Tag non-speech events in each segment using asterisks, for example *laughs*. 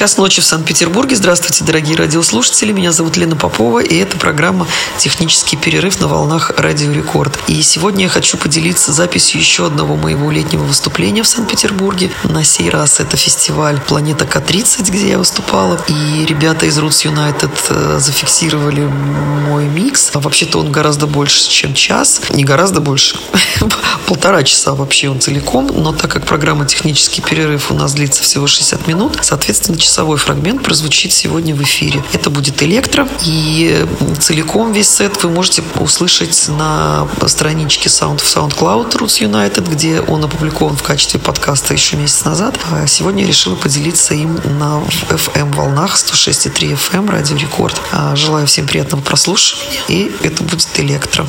Час ночи в Санкт-Петербурге. Здравствуйте, дорогие радиослушатели. Меня зовут Лена Попова, и это программа «Технический перерыв» на волнах Радио Рекорд. И сегодня я хочу поделиться записью еще одного моего летнего выступления в Санкт-Петербурге. На сей раз это фестиваль «Планета К-30», где я выступала. И ребята из Roots United э, зафиксировали мой микс. А вообще-то он гораздо больше, чем час. Не гораздо больше. *laughs* Полтора часа вообще он целиком. Но так как программа «Технический перерыв» у нас длится всего 60 минут, соответственно, часовой фрагмент прозвучит сегодня в эфире. Это будет электро, и целиком весь сет вы можете услышать на страничке Sound of SoundCloud Roots United, где он опубликован в качестве подкаста еще месяц назад. А сегодня я решила поделиться им на FM-волнах 106,3 FM, Радио Рекорд. А желаю всем приятного прослушивания, и это будет электро.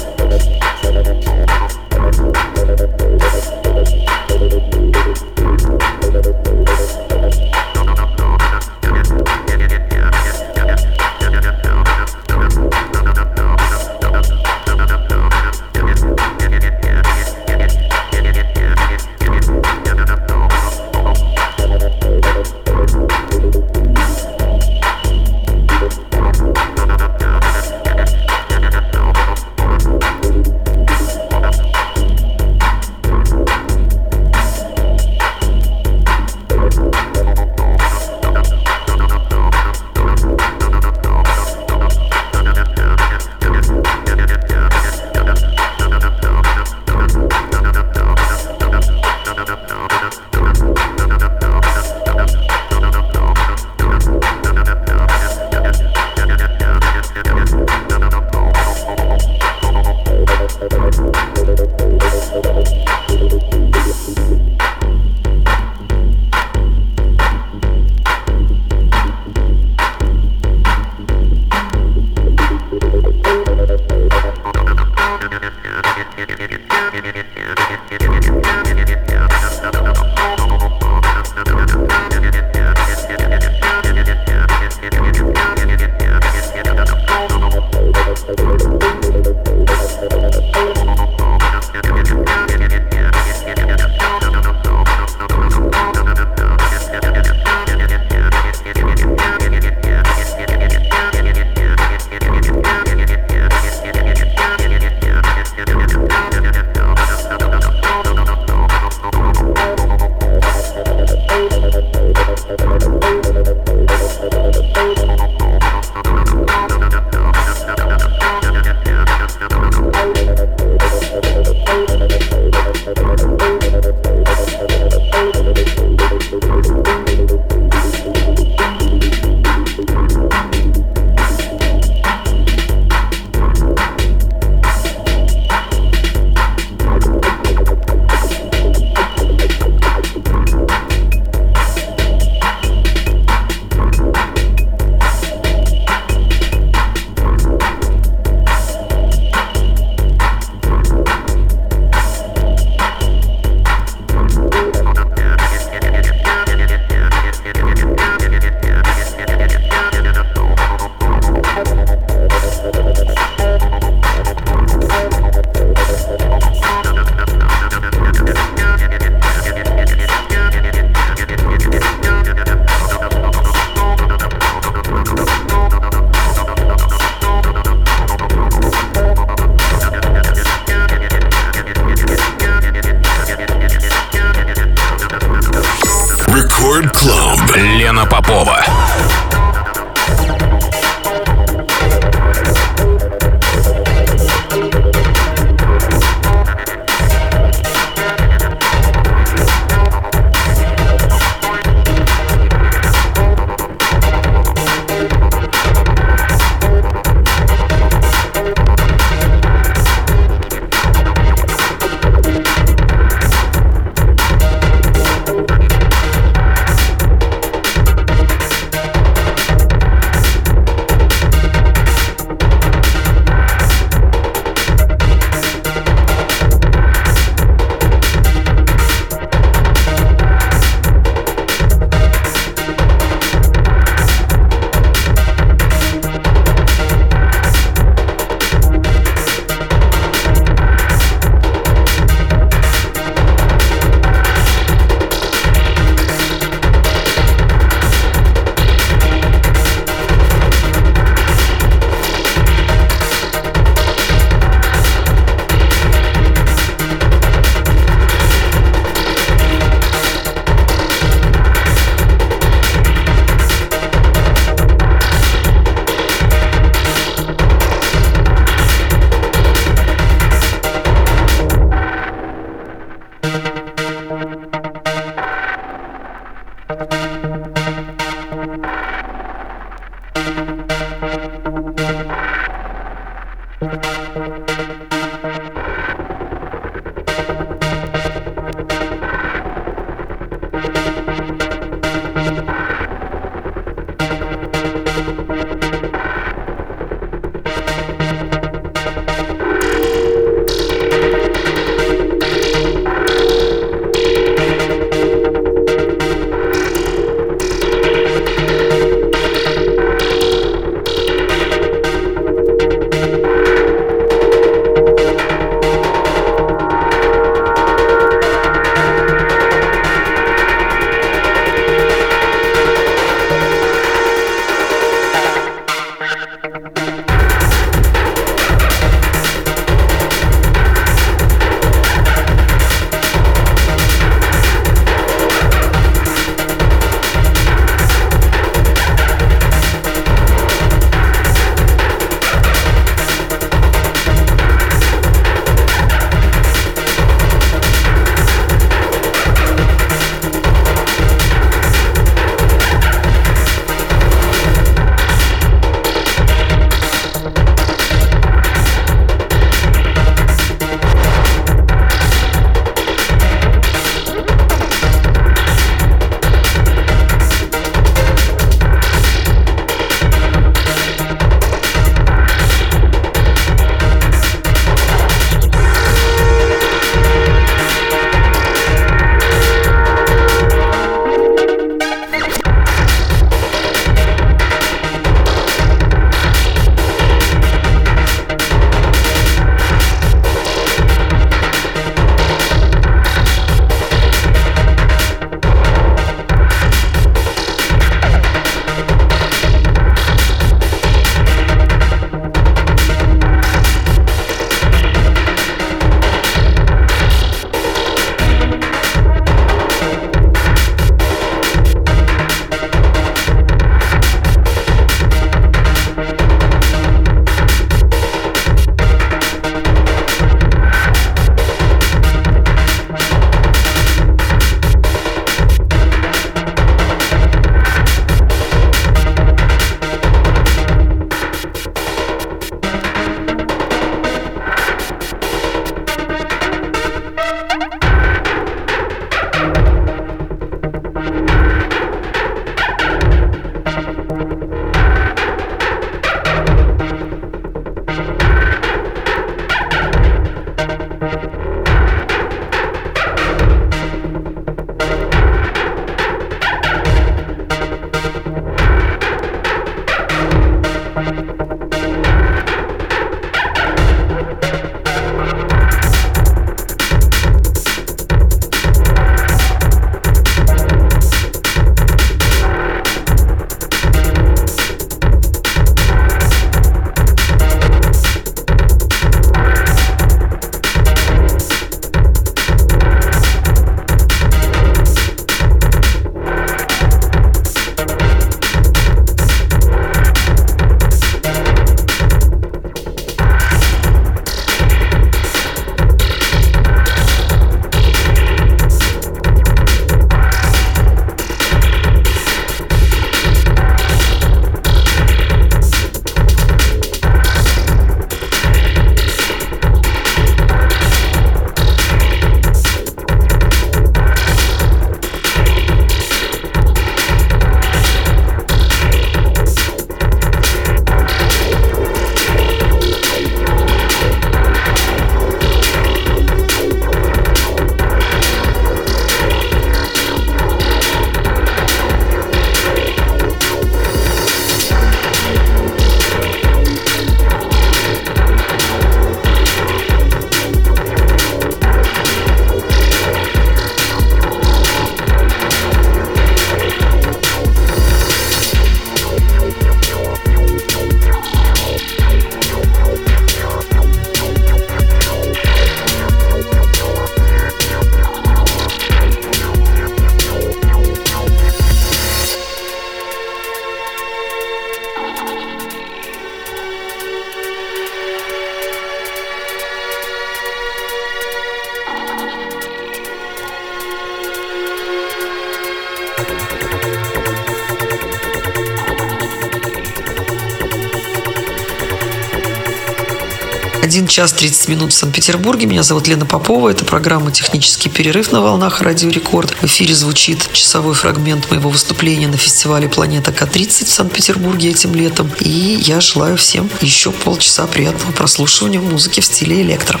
Час 30 минут в Санкт-Петербурге. Меня зовут Лена Попова. Это программа «Технический перерыв» на волнах Радио Рекорд. В эфире звучит часовой фрагмент моего выступления на фестивале «Планета К-30» в Санкт-Петербурге этим летом. И я желаю всем еще полчаса приятного прослушивания музыки в стиле электро.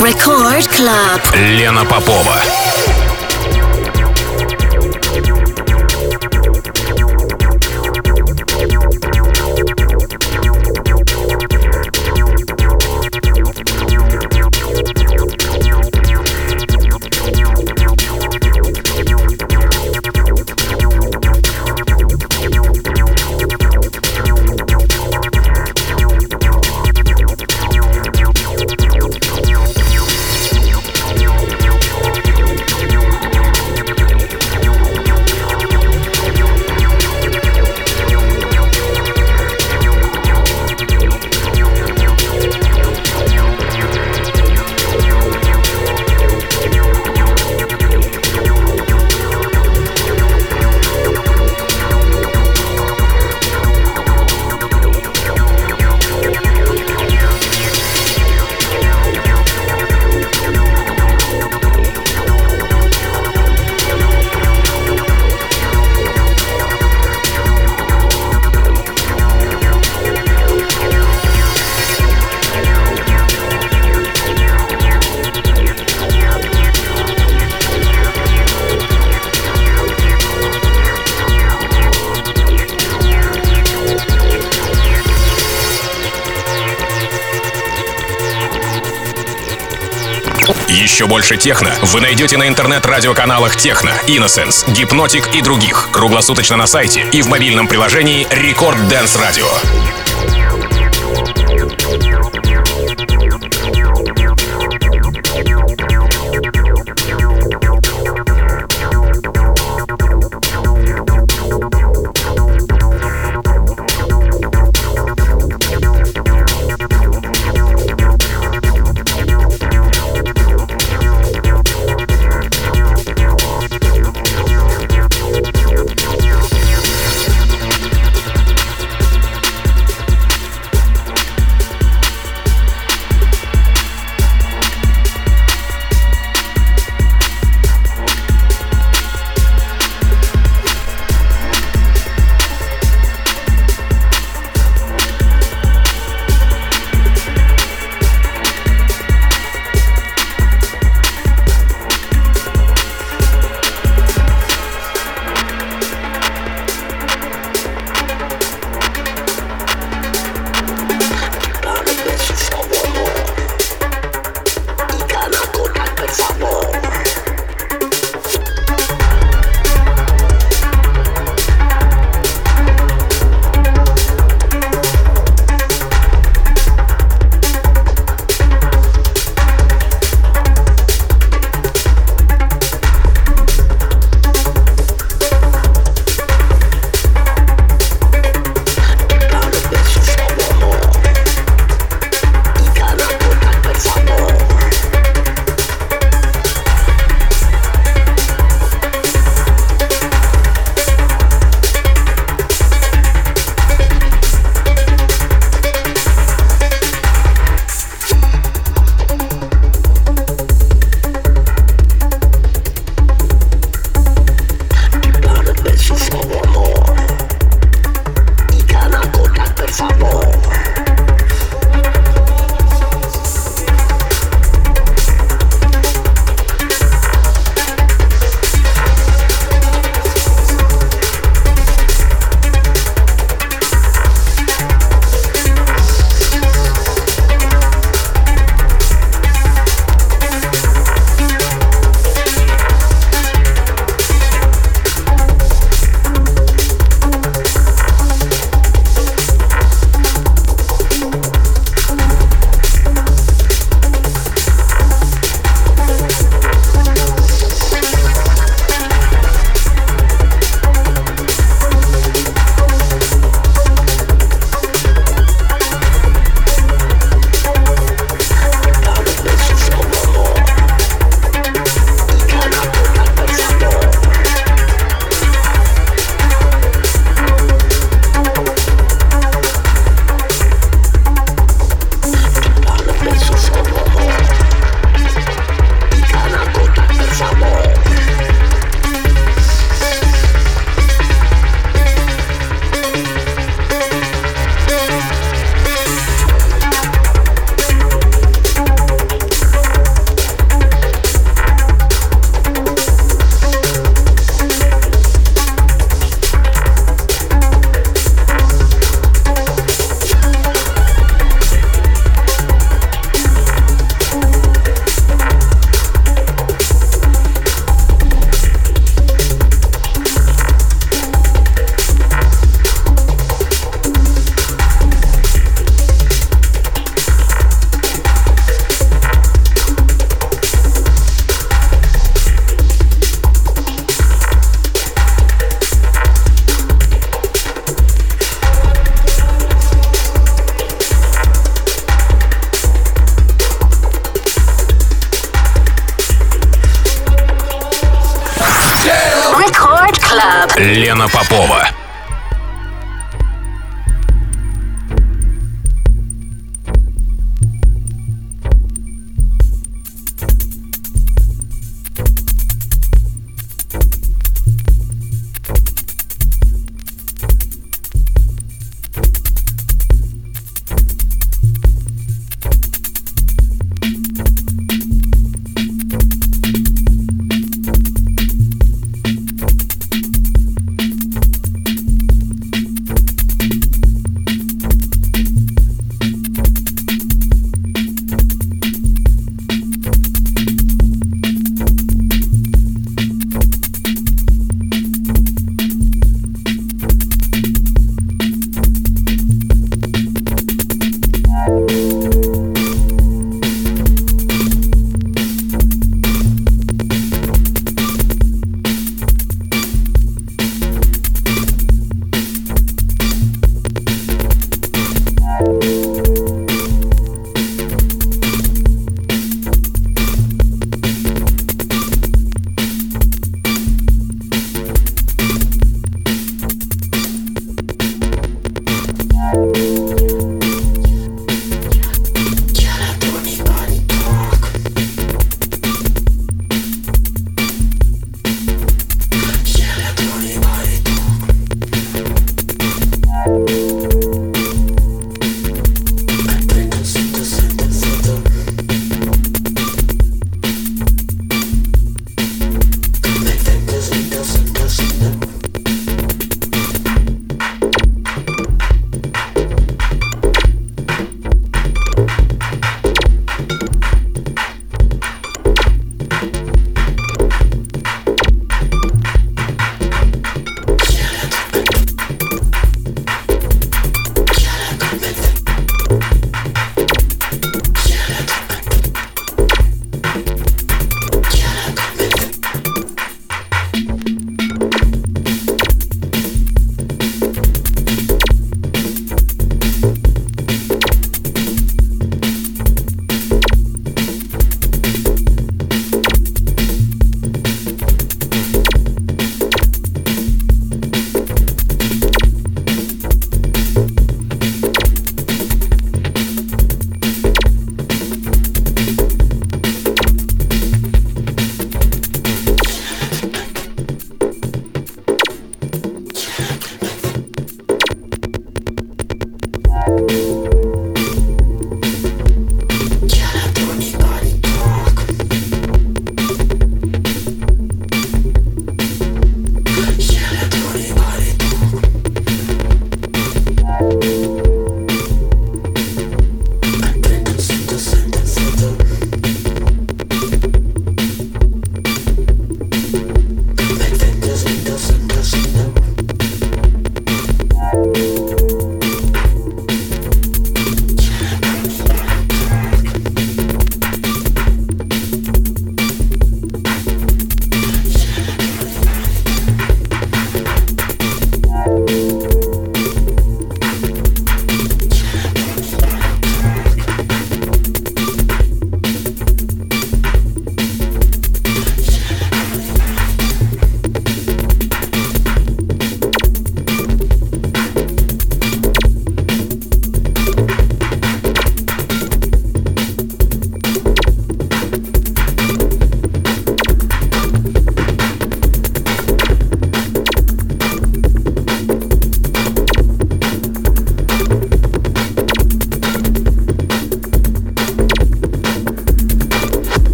Record Club. Лена Попова. Еще больше техно вы найдете на интернет-радиоканалах Techno, Innocence, Hypnotic и других. Круглосуточно на сайте и в мобильном приложении Record Dance Radio.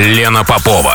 Лена Попова.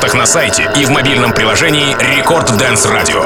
Подкастах на сайте и в мобильном приложении Record Dance Radio.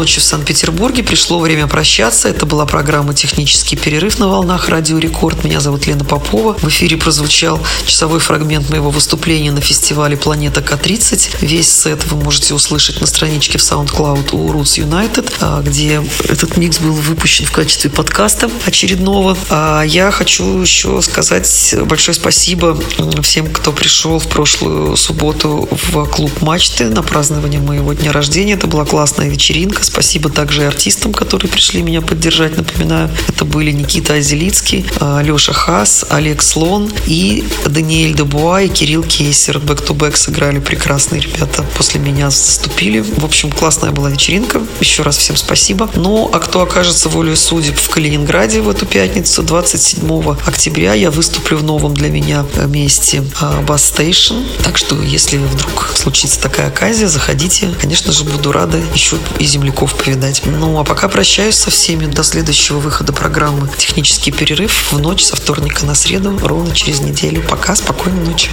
Ночи в Санкт-Петербурге. Пришло время прощаться. Это была программа «Технический перерыв» на волнах Радио Рекорд. Меня зовут Лена Попова. В эфире прозвучал часовой фрагмент моего выступления на фестивале «Планета К-30». Весь сет вы можете услышать на страничке в SoundCloud у Roots United, а, где этот микс был выпущен в качестве подкаста очередного. А я хочу еще сказать большое спасибо всем, кто пришел в прошлую субботу в клуб «Мачты» на празднование моего дня рождения. Это была классная вечеринка. Спасибо также и артистам, которые пришли меня поддержать. Напоминаю, это были Никита Азелицкий, а, Леша Хас, Олег Слон и Даниэль Дебуа и Кирилл Кейсер. Back-to-back сыграли прекрасные ребята. После меня заступили. В общем, классная была вечеринка. Еще раз всем спасибо. Ну, а кто окажется волей судеб в Калининграде в эту пятницу, 27 октября, я выступлю в новом для меня месте Бас Стейшн. Так что, если вдруг случится такая оказия, заходите. Конечно же, буду рада еще и земляков повидать. Ну, а пока прощаюсь со всеми до следующего выхода программы «Технический перерыв» в ночь со вторника на среду, ровно через неделю. Пока, спокойной ночи.